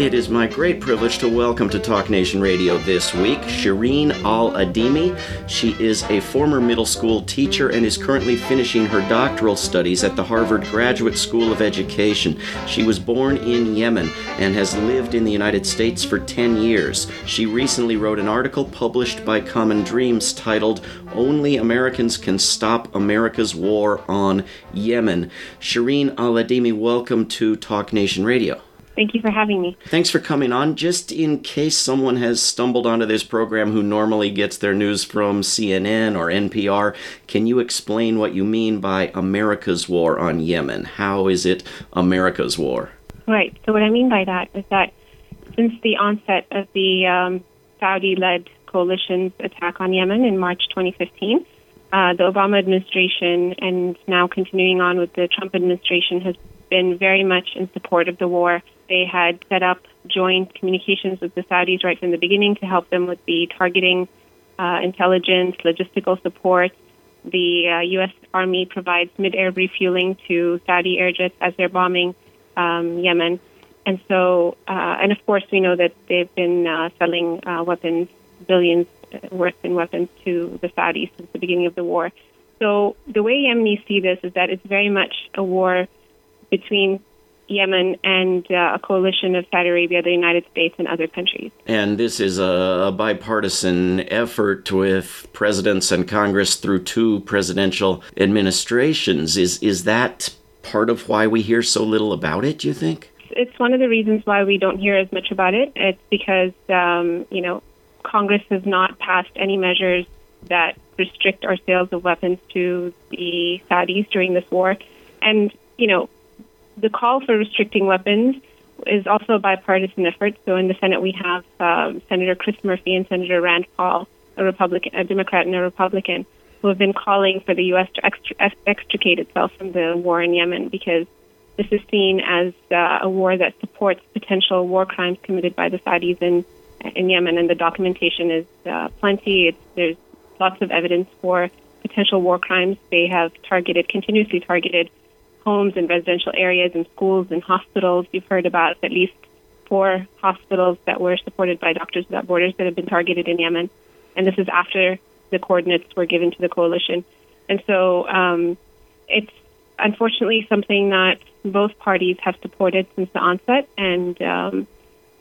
It is my great privilege to welcome to Talk Nation Radio this week Shireen Al Adeimi. She is a former middle school teacher and is currently finishing her doctoral studies at the Harvard Graduate School of Education. She was born in Yemen and has lived in the United States for 10 years. She recently wrote an article published by Common Dreams titled Only Americans Can Stop America's War on Yemen. Shireen Al Adeimi, welcome to Talk Nation Radio. Thank you for having me. Thanks for coming on. Just in case someone has stumbled onto this program who normally gets their news from CNN or NPR, can you explain what you mean by America's war on Yemen? How is it America's war? Right. So, what I mean by that is that since the onset of the um, Saudi led coalition's attack on Yemen in March 2015, uh, the Obama administration and now continuing on with the Trump administration has been very much in support of the war they had set up joint communications with the Saudis right from the beginning to help them with the targeting, uh, intelligence, logistical support. The uh, U.S. Army provides mid-air refueling to Saudi air jets as they're bombing um, Yemen. And so, uh, and of course, we know that they've been uh, selling uh, weapons, billions worth in weapons to the Saudis since the beginning of the war. So the way Yemenis see this is that it's very much a war between Yemen and uh, a coalition of Saudi Arabia, the United States, and other countries. And this is a, bipartisan effort with presidents and Congress through two presidential administrations. Is is that part of why we hear so little about it? Do you think? It's one of the reasons why we don't hear as much about it. It's because um, you know Congress has not passed any measures that restrict our sales of weapons to the Saudis during this war, and you know the call for restricting weapons is also a bipartisan effort. So in the Senate, we have um, Senator Chris Murphy and Senator Rand Paul, a Republican, a Democrat, and a Republican, who have been calling for the U.S. to extricate itself from the war in Yemen because this is seen as uh, a war that supports potential war crimes committed by the Saudis in in Yemen, and the documentation is uh, plenty. It's, there's lots of evidence for potential war crimes. They have targeted, continuously targeted homes and residential areas and schools and hospitals. You've heard about at least four hospitals that were supported by Doctors Without Borders that have been targeted in Yemen. And this is after the coordinates were given to the coalition. And so um, it's unfortunately something that both parties have supported since the onset. And um,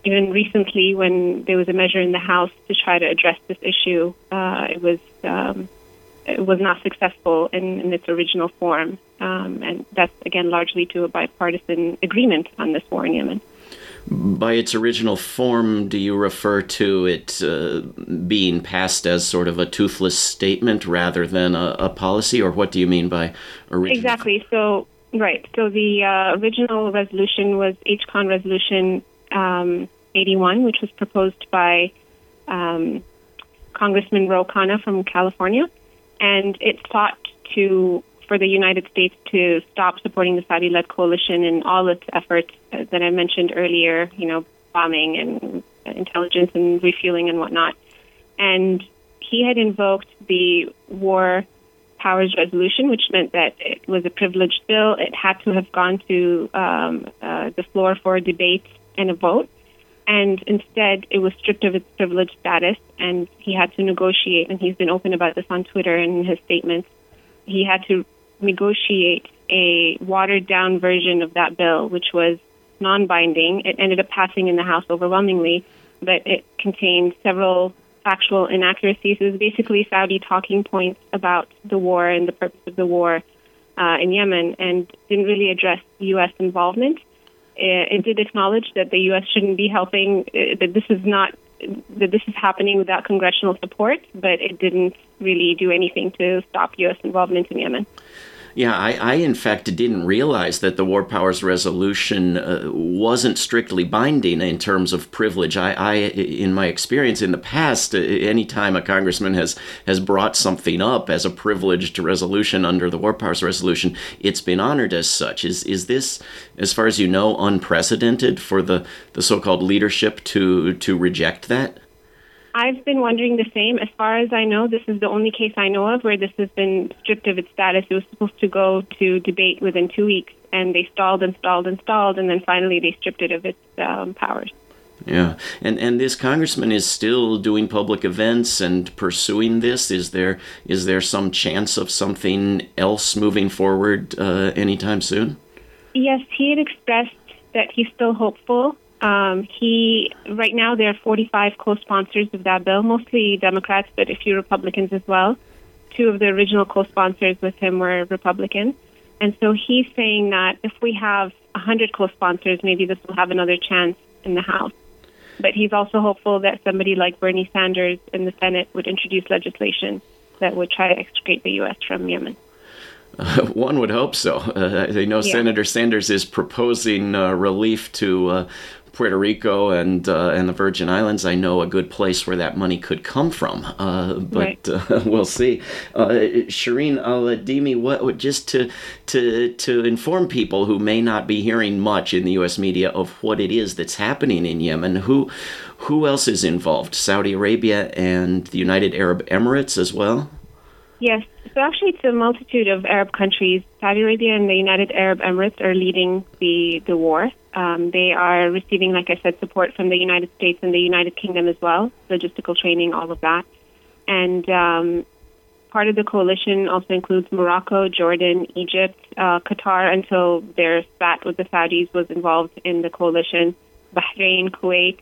even recently, when there was a measure in the House to try to address this issue, uh, it was um, was not successful in, in its original form. Um, and that's, again, largely to a bipartisan agreement on this war in Yemen. By its original form, do you refer to it uh, being passed as sort of a toothless statement rather than a, a policy, or what do you mean by original? Exactly. So, right. So the uh, original resolution was HCON Resolution um, 81, which was proposed by um, Congressman Ro Khanna from California and it sought to for the United States to stop supporting the Saudi-led coalition in all its efforts uh, that I mentioned earlier, you know, bombing and intelligence and refueling and whatnot. And he had invoked the War Powers Resolution, which meant that it was a privileged bill. It had to have gone to um, uh, the floor for a debate and a vote and instead it was stripped of its privileged status and he had to negotiate and he's been open about this on Twitter and in his statements. He had to negotiate a watered down version of that bill which was non-binding. It ended up passing in the house overwhelmingly but it contained several factual inaccuracies. It was basically Saudi talking points about the war and the purpose of the war uh, in Yemen and didn't really address US involvement it did acknowledge that the U.S. shouldn't be helping, uh, that this is not, that this is happening without congressional support, but it didn't really do anything to stop U.S. involvement in Yemen. Yeah, I, I, in fact didn't realize that the War Powers Resolution uh, wasn't strictly binding in terms of privilege. I, I, in my experience in the past, uh, anytime a congressman has has brought something up as a privileged resolution under the War Powers Resolution, it's been honored as such. Is is this, as far as you know, unprecedented for the, the so-called leadership to to reject that? I've been wondering the same. As far as I know, this is the only case I know of where this has been stripped of its status. It was supposed to go to debate within two weeks, and they stalled and stalled and stalled, and then finally they stripped it of its um, powers. Yeah, and and this congressman is still doing public events and pursuing this. Is there is there some chance of something else moving forward uh, anytime soon? Yes, he had expressed that he's still hopeful. Um, he right now there are 45 co-sponsors of that bill, mostly Democrats, but a few Republicans as well. Two of the original co-sponsors with him were Republicans, and so he's saying that if we have 100 co-sponsors, maybe this will have another chance in the House. But he's also hopeful that somebody like Bernie Sanders in the Senate would introduce legislation that would try to extricate the U.S. from Yemen. Uh, one would hope so. Uh, I know yeah. Senator Sanders is proposing uh, relief to uh, Puerto Rico and uh, and the Virgin Islands, I know a good place where that money could come from. Uh, but right. uh, we'll see. Uh, Shireen Al-Adeimi, what just to to to inform people who may not be hearing much in the U.S. media of what it is that's happening in Yemen, who who else is involved? Saudi Arabia and the United Arab Emirates as well. Yes. So actually, it's a multitude of Arab countries. Saudi Arabia and the United Arab Emirates are leading the the war. Um, they are receiving, like I said, support from the United States and the United Kingdom as well, logistical training, all of that. And um, part of the coalition also includes Morocco, Jordan, Egypt, uh, Qatar, until their spat with the Saudis was involved in the coalition, Bahrain, Kuwait,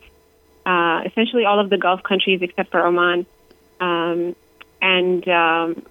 uh, essentially all of the Gulf countries except for Oman. Um, and um,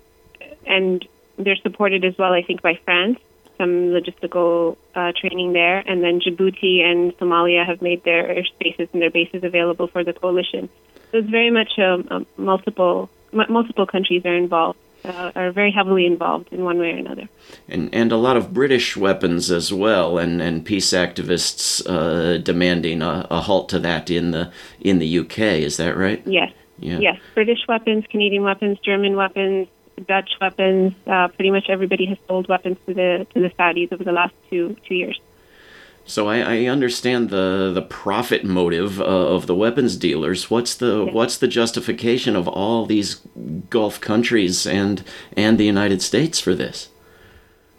and they're supported as well, I think, by France some logistical uh, training there. And then Djibouti and Somalia have made their airspaces and their bases available for the coalition. So it's very much um, um, multiple m- multiple countries are involved. Uh, are very heavily involved in one way or another. And and a lot of British weapons as well, and, and peace activists uh, demanding a, a, halt to that in the in the UK. Is that right? Yes. Yeah. Yes. British weapons, Canadian weapons, German weapons, Dutch weapons. Uh, pretty much everybody has sold weapons to the to the Saudis over the last two two years. So I, I understand the the profit motive uh, of the weapons dealers. What's the yes. what's the justification of all these Gulf countries and and the United States for this?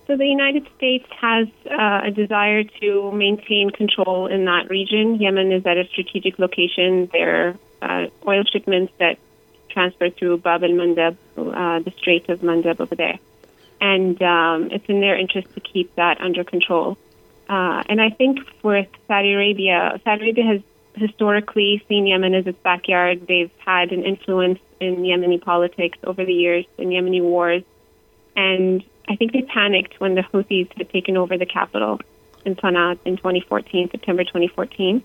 So the United States has uh, a desire to maintain control in that region. Yemen is at a strategic location. There are uh, oil shipments that transferred through Bab el Mandeb, uh, the Strait of Mandeb over there. And um, it's in their interest to keep that under control. Uh, and I think with Saudi Arabia, Saudi Arabia has historically seen Yemen as its backyard. They've had an influence in Yemeni politics over the years, in Yemeni wars. And I think they panicked when the Houthis had taken over the capital in Sana'a in 2014, September 2014.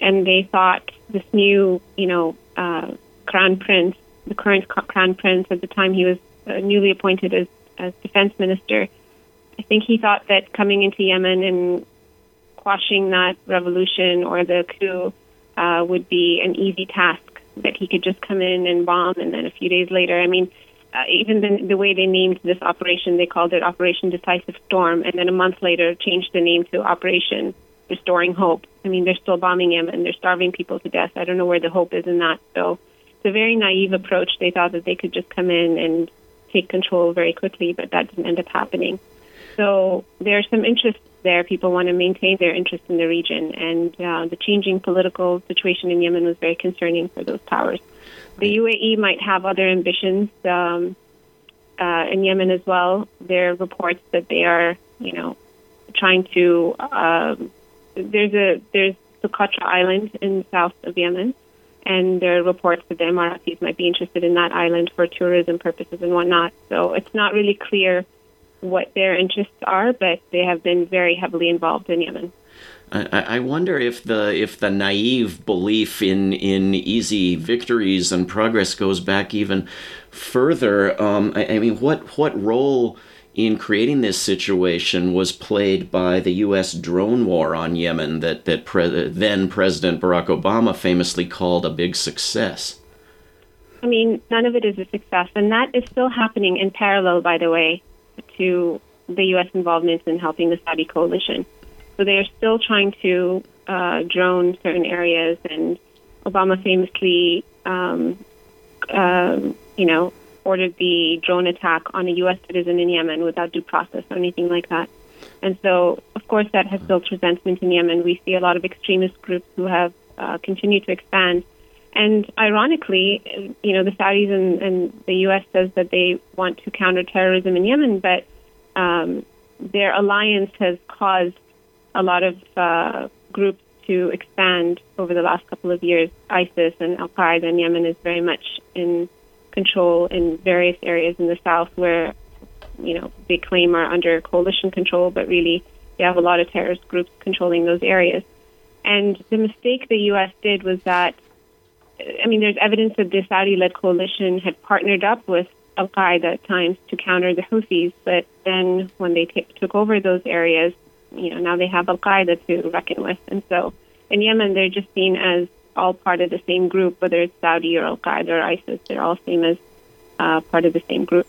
And they thought this new, you know, uh, crown prince, the current crown prince at the time he was uh, newly appointed as, as defense minister. I think he thought that coming into Yemen and quashing that revolution or the coup uh, would be an easy task, that he could just come in and bomb, and then a few days later, I mean, uh, even the, the way they named this operation, they called it Operation Decisive Storm, and then a month later changed the name to Operation Restoring Hope. I mean, they're still bombing Yemen, and they're starving people to death. I don't know where the hope is in that. So it's a very naive approach. They thought that they could just come in and take control very quickly, but that didn't end up happening. So there's some interest there. People want to maintain their interest in the region, and uh, the changing political situation in Yemen was very concerning for those powers. The UAE might have other ambitions um, uh, in Yemen as well. There are reports that they are, you know, trying to. Um, there's a there's Socotra Island in the south of Yemen, and there are reports that the Emiratis might be interested in that island for tourism purposes and whatnot. So it's not really clear what their interests are, but they have been very heavily involved in Yemen. I, wonder if the if the naive belief in in easy victories and progress goes back even further. Um, I, I mean, what what role in creating this situation was played by the U.S. drone war on Yemen that that pre- then President Barack Obama famously called a big success. I mean, none of it is a success, and that is still happening in parallel, by the way, to the U.S. involvement in helping the Saudi coalition. So they are still trying to uh, drone certain areas and Obama famously, um, um, you know, ordered the drone attack on a U.S. citizen in Yemen without due process or anything like that. And so, of course, that has built resentment in Yemen. We see a lot of extremist groups who have uh, continued to expand. And ironically, you know, the Saudis and, and the U.S. says that they want to counter terrorism in Yemen, but um, their alliance has caused a lot of uh, groups to expand over the last couple of years. ISIS and Al Qaeda in Yemen is very much in control in various areas in the south where, you know, they claim are under coalition control, but really they have a lot of terrorist groups controlling those areas. And the mistake the U.S. did was that, I mean, there's evidence that the Saudi led coalition had partnered up with Al Qaeda at times to counter the Houthis, but then when they t- took over those areas, you know, now they have Al Qaeda to reckon with. And so in Yemen, they're just seen as all part of the same group, whether it's Saudi or Al Qaeda or ISIS, they're all seen as uh, part of the same group.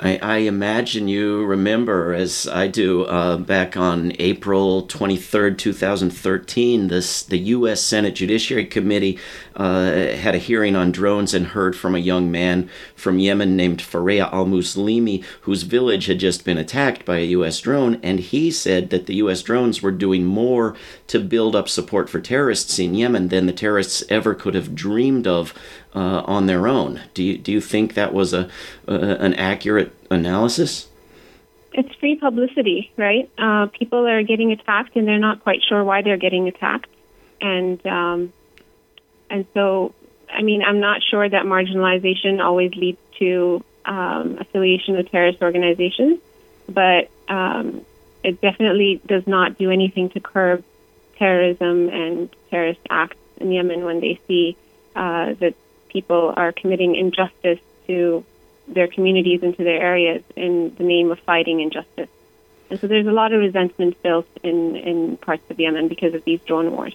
I, I, imagine you remember, as I do, uh, back on April 23rd, 2013, this, the U.S. Senate Judiciary Committee uh, had a hearing on drones and heard from a young man from Yemen named Farea al Muslimi, whose village had just been attacked by a U.S. drone. And he said that the U.S. drones were doing more to build up support for terrorists in Yemen than the terrorists ever could have dreamed of uh, on their own. Do you, do you think that was a, uh, an accurate analysis? It's free publicity, right? Uh, people are getting attacked and they're not quite sure why they're getting attacked. And, um, and so, I mean, I'm not sure that marginalization always leads to um, affiliation with terrorist organizations, but um, it definitely does not do anything to curb terrorism and terrorist acts in Yemen when they see uh, that people are committing injustice to their communities and to their areas in the name of fighting injustice. And so there's a lot of resentment built in, in parts of Yemen because of these drone wars.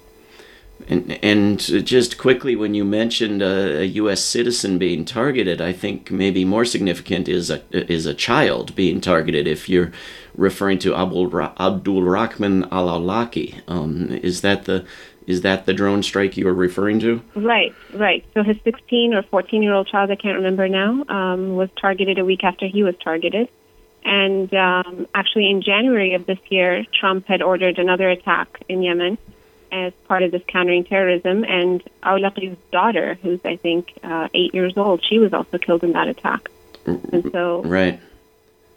And, and just quickly, when you mentioned a, a, U.S. citizen being targeted, I think maybe more significant is a is a child being targeted. If you're referring to Abdul, Abdul Rahman Al Awlaki, um, is that the is that the drone strike you are referring to? Right, right. So his 16 or 14 year old child, I can't remember now, um, was targeted a week after he was targeted. And um, actually, in January of this year, Trump had ordered another attack in Yemen as part of this countering terrorism. And Awlaqi's daughter, who's I think uh, eight years old, she was also killed in that attack. And so, right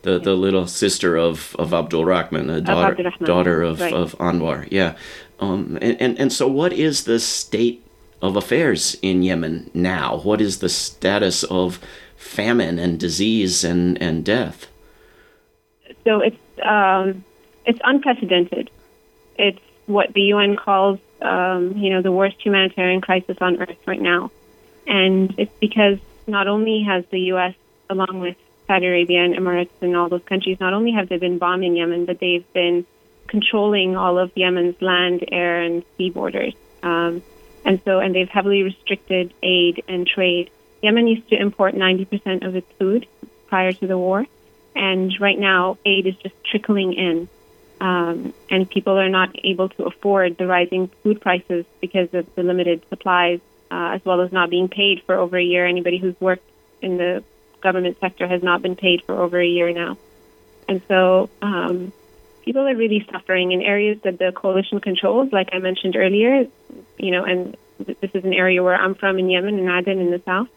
the, the little sister of, of Abdul Rahman, the daughter, of daughter of, right. of Anwar. Yeah. Um, and, and, and so, what is the state of affairs in Yemen now? What is the status of famine and disease and, and death? So, it's, um, it's unprecedented. It's what the UN calls, um, you know, the worst humanitarian crisis on earth right now. And it's because not only has the U.S., along with Saudi Arabia and Emirates and all those countries, not only have they been bombing Yemen, but they've been controlling all of Yemen's land, air, and sea borders. Um, and so, and they've heavily restricted aid and trade. Yemen used to import 90% of its food prior to the war, and right now aid is just trickling in. Um, and people are not able to afford the rising food prices because of the limited supplies, uh, as well as not being paid for over a year. Anybody who's worked in the government sector has not been paid for over a year now. And so um, people are really suffering in areas that the coalition controls, like I mentioned earlier, you know, and this is an area where I'm from in Yemen, in Aden in the south.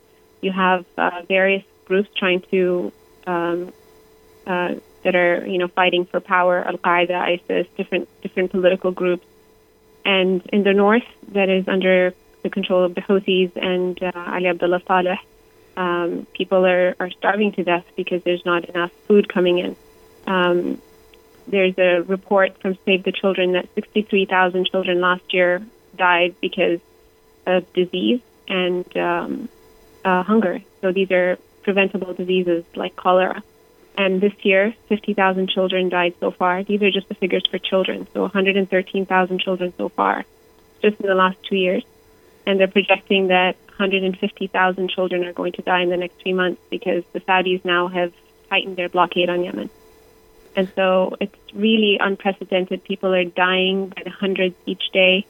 You have uh, various groups trying to, um, uh, that are, you know, fighting for power, Al-Qaeda, ISIS, different, different political groups. And in the north, that is under the control of the Houthis and uh, Ali Abdullah Saleh, um, people are, are starving to death because there's not enough food coming in. Um, there's a report from Save the Children that 63,000 children last year died because of disease and um, uh, hunger. So these are preventable diseases like cholera. And this year, 50,000 children died so far. These are just the figures for children. So 113,000 children so far, just in the last two years. And they're projecting that 150,000 children are going to die in the next three months because the Saudis now have tightened their blockade on Yemen. And so it's really unprecedented. People are dying by the hundreds each day.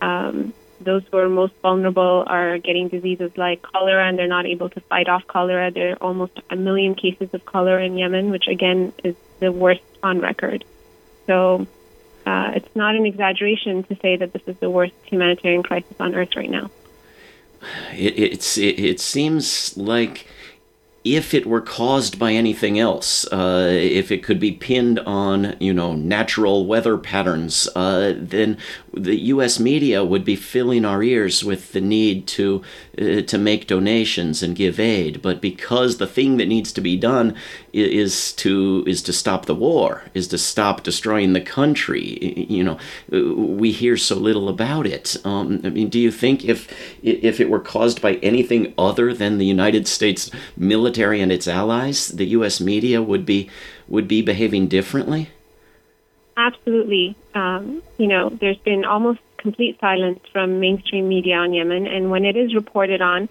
Um, those who are most vulnerable are getting diseases like cholera and they're not able to fight off cholera. There are almost a million cases of cholera in Yemen, which again is the worst on record. So uh, it's not an exaggeration to say that this is the worst humanitarian crisis on earth right now. It, it's, it, it seems like if it were caused by anything else, uh, if it could be pinned on, you know, natural weather patterns, uh, then the U.S. media would be filling our ears with the need to uh, to make donations and give aid. But because the thing that needs to be done is to is to stop the war, is to stop destroying the country, you know, we hear so little about it. Um, I mean, do you think if if it were caused by anything other than the United States military and its allies, the U.S. media would be would be behaving differently? Absolutely. Um, you know, there's been almost complete silence from mainstream media on Yemen, and when it is reported on,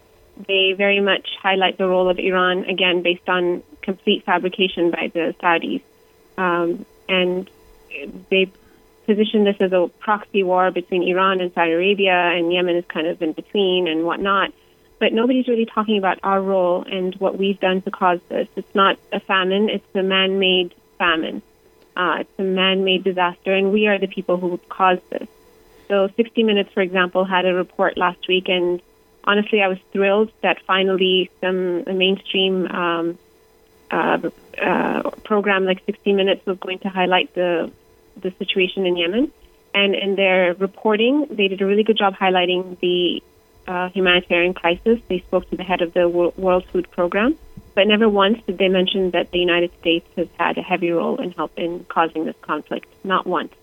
they very much highlight the role of Iran, again, based on complete fabrication by the Saudis. Um, and they position this as a proxy war between Iran and Saudi Arabia, and Yemen is kind of in between and whatnot. But nobody's really talking about our role and what we've done to cause this. It's not a famine, it's a man made famine. Uh, it's a man-made disaster, and we are the people who caused this. So 60 Minutes, for example, had a report last week, and honestly, I was thrilled that finally some mainstream um, uh, uh, program like 60 Minutes was going to highlight the the situation in Yemen. And in their reporting, they did a really good job highlighting the uh, humanitarian crisis. They spoke to the head of the World Food Program but never once did they mention that the United States has had a heavy role in helping causing this conflict. Not once.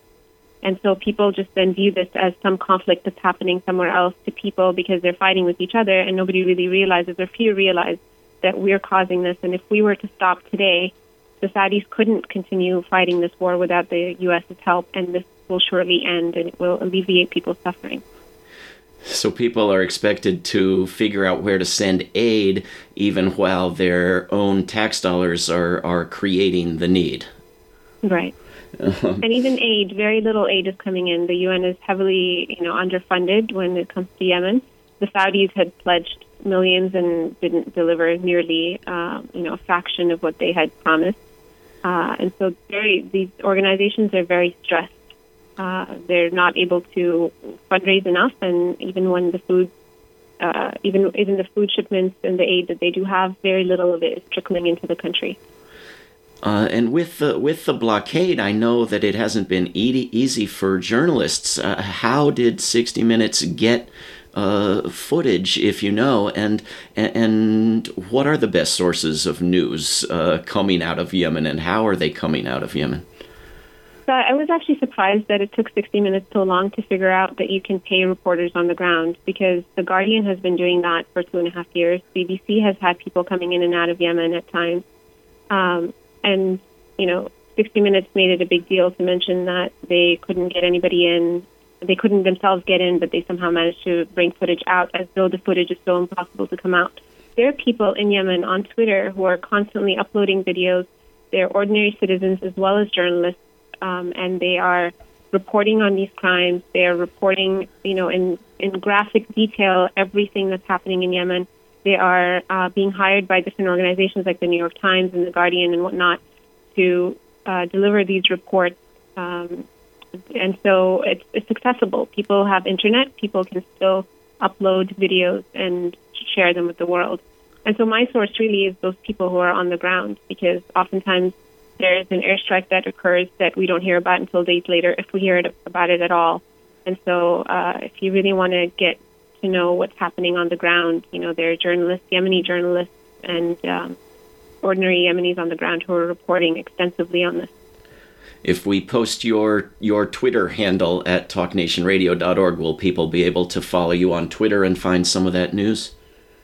And so people just then view this as some conflict that's happening somewhere else to people because they're fighting with each other, and nobody really realizes or few realize that we're causing this. And if we were to stop today, the Saudis couldn't continue fighting this war without the U.S.'s help, and this will surely end and it will alleviate people's suffering. So people are expected to figure out where to send aid even while their own tax dollars are, are creating the need. Right. Uh-huh. And even aid, very little aid is coming in. The UN is heavily, you know, underfunded when it comes to Yemen. The Saudis had pledged millions and didn't deliver nearly, uh, you know, a fraction of what they had promised. Uh, and so, very these organizations are very stressed uh, they're not able to fundraise enough, and even when the food, uh, even even the food shipments and the aid that they do have, very little of it is trickling into the country. Uh, and with the with the blockade, I know that it hasn't been easy, easy for journalists. Uh, how did 60 Minutes get uh, footage, if you know, and and what are the best sources of news uh, coming out of Yemen, and how are they coming out of Yemen? So I was actually surprised that it took 60 minutes so long to figure out that you can pay reporters on the ground because The Guardian has been doing that for two and a half years. BBC has had people coming in and out of Yemen at times. Um, and, you know, 60 Minutes made it a big deal to mention that they couldn't get anybody in. They couldn't themselves get in, but they somehow managed to bring footage out as though the footage is so impossible to come out. There are people in Yemen on Twitter who are constantly uploading videos. They're ordinary citizens as well as journalists um, and they are reporting on these crimes. They are reporting, you know, in, in graphic detail everything that's happening in Yemen. They are uh, being hired by different organizations like the New York Times and the Guardian and whatnot to uh, deliver these reports. Um, and so it's, it's accessible. People have internet. People can still upload videos and share them with the world. And so my source really is those people who are on the ground because oftentimes there's an airstrike that occurs that we don't hear about until days later, if we hear it, about it at all. And so, uh, if you really want to get to know what's happening on the ground, you know, there are journalists, Yemeni journalists, and um, ordinary Yemenis on the ground who are reporting extensively on this. If we post your your Twitter handle at talknationradio.org, will people be able to follow you on Twitter and find some of that news?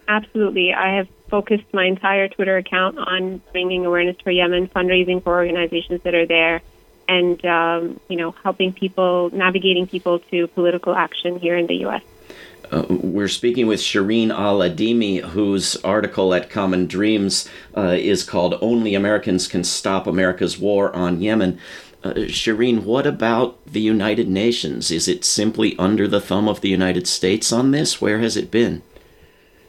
Absolutely. I have focused my entire Twitter account on bringing awareness for Yemen, fundraising for organizations that are there, and um, you know helping people, navigating people to political action here in the U.S. Uh, we're speaking with Shireen Al Adeimi, whose article at Common Dreams uh, is called "Only Americans Can Stop America's War on Yemen." Uh, Shireen, what about the United Nations? Is it simply under the thumb of the United States on this? Where has it been?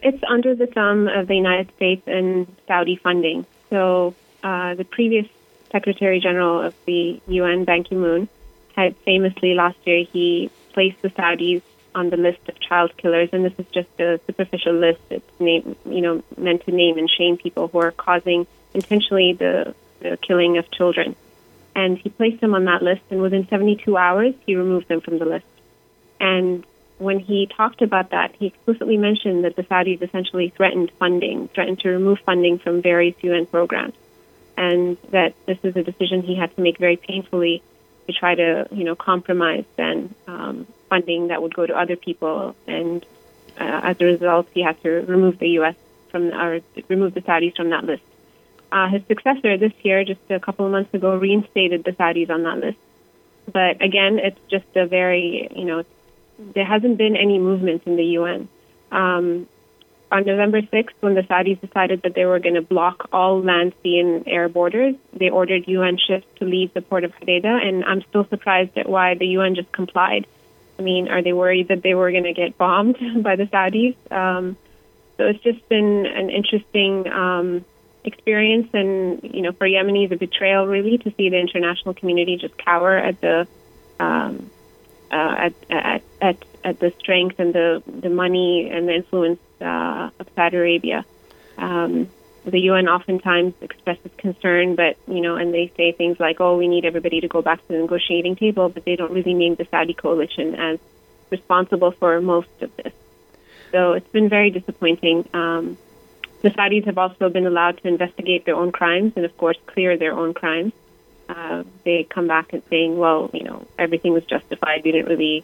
It's under the thumb of the United States and Saudi funding. So uh, the previous Secretary General of the UN, Ban Ki moon, had famously last year he placed the Saudis on the list of child killers, and this is just a superficial list. It's name, you know, meant to name and shame people who are causing intentionally the, the killing of children. And he placed them on that list, and within 72 hours, he removed them from the list. And when he talked about that, he explicitly mentioned that the Saudis essentially threatened funding, threatened to remove funding from various UN programs, and that this is a decision he had to make very painfully to try to, you know, compromise then um, funding that would go to other people, and uh, as a result, he had to remove the U.S. from or remove the Saudis from that list. Uh, his successor this year, just a couple of months ago, reinstated the Saudis on that list. But again, it's just a very, you know, there hasn't been any movement in the UN. Um, on November 6th, when the Saudis decided that they were going to block all land, sea, and air borders, they ordered UN ships to leave the port of Hodeidah, and I'm still surprised at why the UN just complied. I mean, are they worried that they were going to get bombed by the Saudis? Um, so it's just been an interesting um, experience, and you know, for Yemenis, a betrayal really to see the international community just cower at the um, uh, at, at, at at the strength and the the money and the influence uh, of Saudi Arabia. Um, the UN oftentimes expresses concern, but you know, and they say things like, "Oh, we need everybody to go back to the negotiating table," but they don't really name the Saudi coalition as responsible for most of this. So it's been very disappointing. Um, the Saudis have also been allowed to investigate their own crimes and, of course, clear their own crimes. Uh, they come back and saying, "Well, you know, everything was justified. We didn't really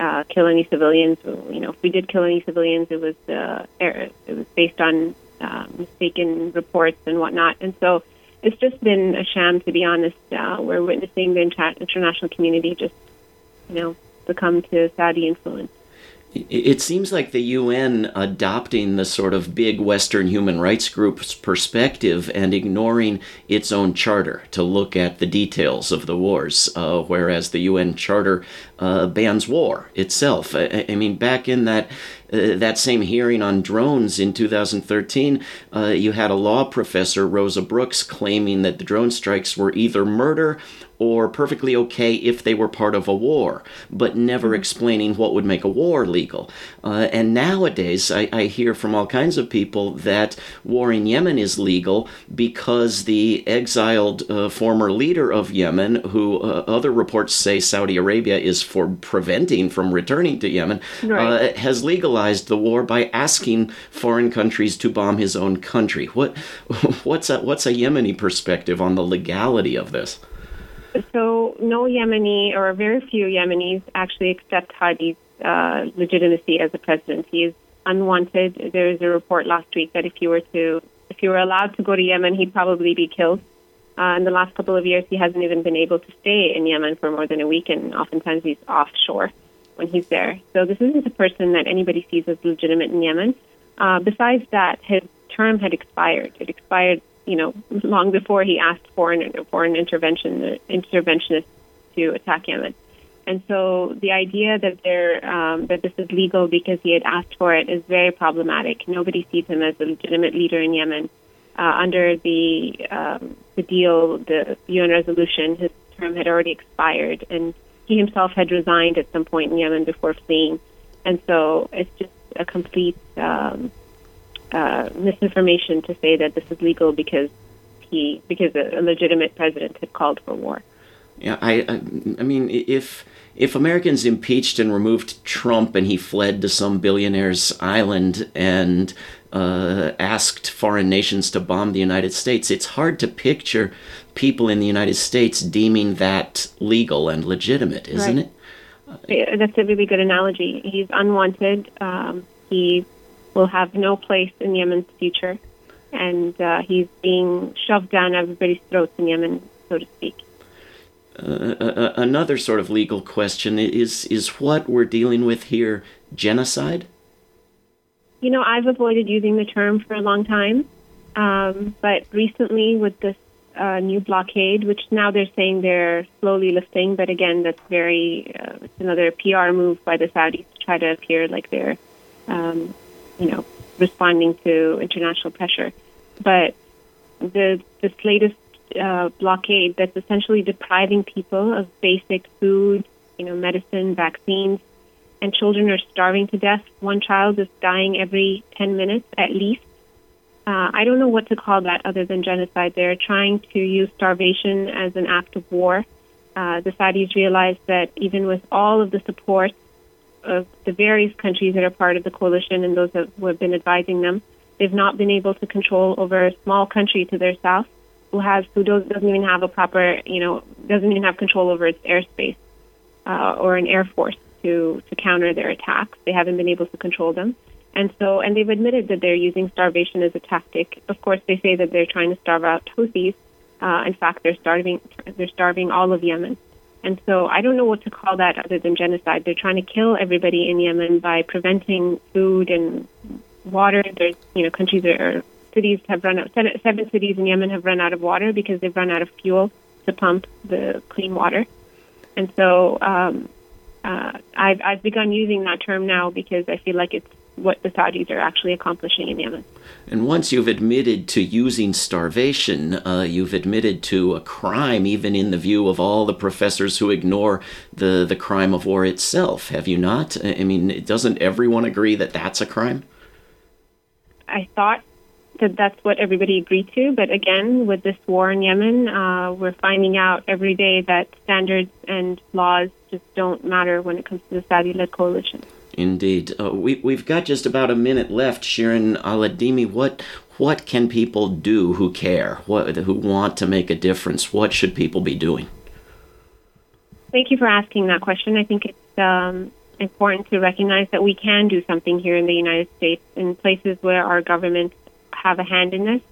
uh, kill any civilians. You know, if we did kill any civilians, it was uh, er, it was based on uh, mistaken reports and whatnot. And so it's just been a sham, to be honest. Uh, we're witnessing the inter- international community just, you know, succumb to Saudi influence. It seems like the UN adopting the sort of big Western human rights group's perspective and ignoring its own charter to look at the details of the wars, uh, whereas the UN charter uh, bans war itself. I, I, mean, back in that uh, that same hearing on drones in 2013, uh, you had a law professor, Rosa Brooks, claiming that the drone strikes were either murder or perfectly okay if they were part of a war, but never mm-hmm. explaining what would make a war legal. Uh, and nowadays, I, I, hear from all kinds of people that war in Yemen is legal because the exiled uh, former leader of Yemen, who uh, other reports say Saudi Arabia is for preventing from returning to Yemen, right. Uh, has legalized the war by asking foreign countries to bomb his own country. What, what's a, what's a Yemeni perspective on the legality of this? So, no Yemeni or very few Yemenis actually accept Hadi's uh, legitimacy as a president. He is unwanted. There is a report last week that if you were to, if you were allowed to go to Yemen, he'd probably be killed. Uh, in the last couple of years, he hasn't even been able to stay in Yemen for more than a week, and oftentimes he's offshore when he's there. So this isn't a person that anybody sees as legitimate in Yemen. Uh, besides that, his term had expired. It expired you know, long before he asked for an, for an intervention, interventionist to attack Yemen. And so the idea that there um, that this is legal because he had asked for it is very problematic. Nobody sees him as a legitimate leader in Yemen. Uh, under the um, the deal, the UN resolution, his term had already expired, and he himself had resigned at some point in Yemen before fleeing. And so it's just a complete um, uh, misinformation to say that this is legal because he because a, a legitimate president had called for war. Yeah, I, I, I mean, if if Americans impeached and removed Trump and he fled to some billionaire's island and uh, asked foreign nations to bomb the United States, it's hard to picture people in the United States deeming that legal and legitimate, isn't right. it? That's a really good analogy. He's unwanted. Um, he will have no place in Yemen's future, and uh, he's being shoved down everybody's throats in Yemen, so to speak. Uh, uh, uh, another sort of legal question is is what we're dealing with here genocide? You know, I've avoided using the term for a long time, um, but recently with this a new blockade, which now they're saying they're slowly lifting. But again, that's very uh, it's another PR move by the Saudis to try to appear like they're, um, you know, responding to international pressure. But the this latest uh, blockade that's essentially depriving people of basic food, you know, medicine, vaccines, and children are starving to death. One child is dying every 10 minutes at least. Uh, I don't know what to call that other than genocide. They're trying to use starvation as an act of war. Uh, the Saudis realize that even with all of the support of the various countries that are part of the coalition and those that, who have been advising them, they've not been able to control over a small country to their south who has who doesn't even have a proper, you know, doesn't even have control over its airspace uh, or an air force to to counter their attacks. They haven't been able to control them. And so, and they've admitted that they're using starvation as a tactic. Of course, they say that they're trying to starve out Houthis. Uh, in fact, they're starving, they're starving all of Yemen. And so, I don't know what to call that other than genocide. They're trying to kill everybody in Yemen by preventing food and water. There's, you know, countries are cities have run out. Seven cities in Yemen have run out of water because they've run out of fuel to pump the clean water. And so, um, uh, I've, I've begun using that term now because I feel like it's what the Saudis are actually accomplishing in Yemen. And once you've admitted to using starvation, uh, you've admitted to a crime, even in the view of all the professors who ignore the, the crime of war itself, have you not? I mean, doesn't everyone agree that that's a crime? I thought that that's what everybody agreed to, but again, with this war in Yemen, uh, we're finding out every day that standards and laws just don't matter when it comes to the Saudi led coalition. Indeed. Uh, we, we've got just about a minute left. Sharon Al-Adeimi, what, what can people do who care, what, who want to make a difference? What should people be doing? Thank you for asking that question. I think it's um, important to recognize that we can do something here in the United States in places where our governments have a hand in this.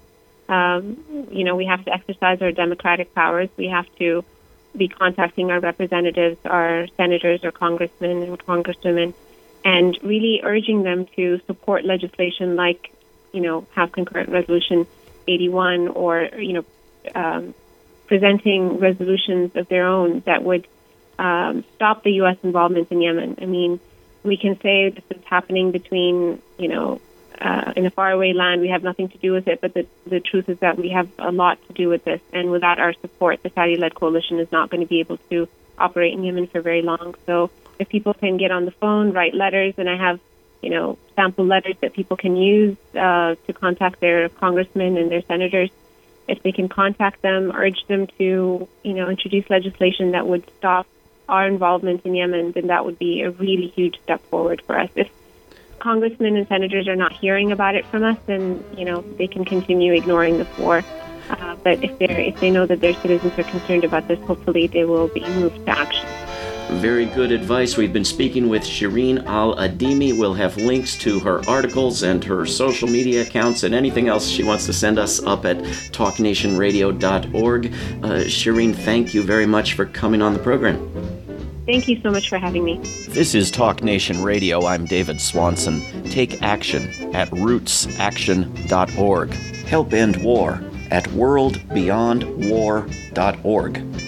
Um, you know, we have to exercise our democratic powers. We have to be contacting our representatives, our senators or congressmen and congresswomen, and really urging them to support legislation like, you know, House Concurrent Resolution 81 or, you know, um, presenting resolutions of their own that would um, stop the U.S. involvement in Yemen. I mean, we can say this is happening between, you know, uh, in a faraway land. We have nothing to do with it, but the, the truth is that we have a lot to do with this. And without our support, the Saudi-led coalition is not going to be able to operate in Yemen for very long. So if people can get on the phone, write letters, and I have, you know, sample letters that people can use uh, to contact their congressmen and their senators. If they can contact them, urge them to, you know, introduce legislation that would stop our involvement in Yemen, then that would be a really huge step forward for us. If congressmen and senators are not hearing about it from us, then you know they can continue ignoring this war. Uh, but if they if they know that their citizens are concerned about this, hopefully they will be moved to action. Very good advice. We've been speaking with Shireen Al-Adeimi. We'll have links to her articles and her social media accounts and anything else she wants to send us up at talknationradio.org. Uh, Shireen, thank you very much for coming on the program. Thank you so much for having me. This is Talk Nation Radio. I'm David Swanson. Take action at rootsaction.org. Help end war at worldbeyondwar.org.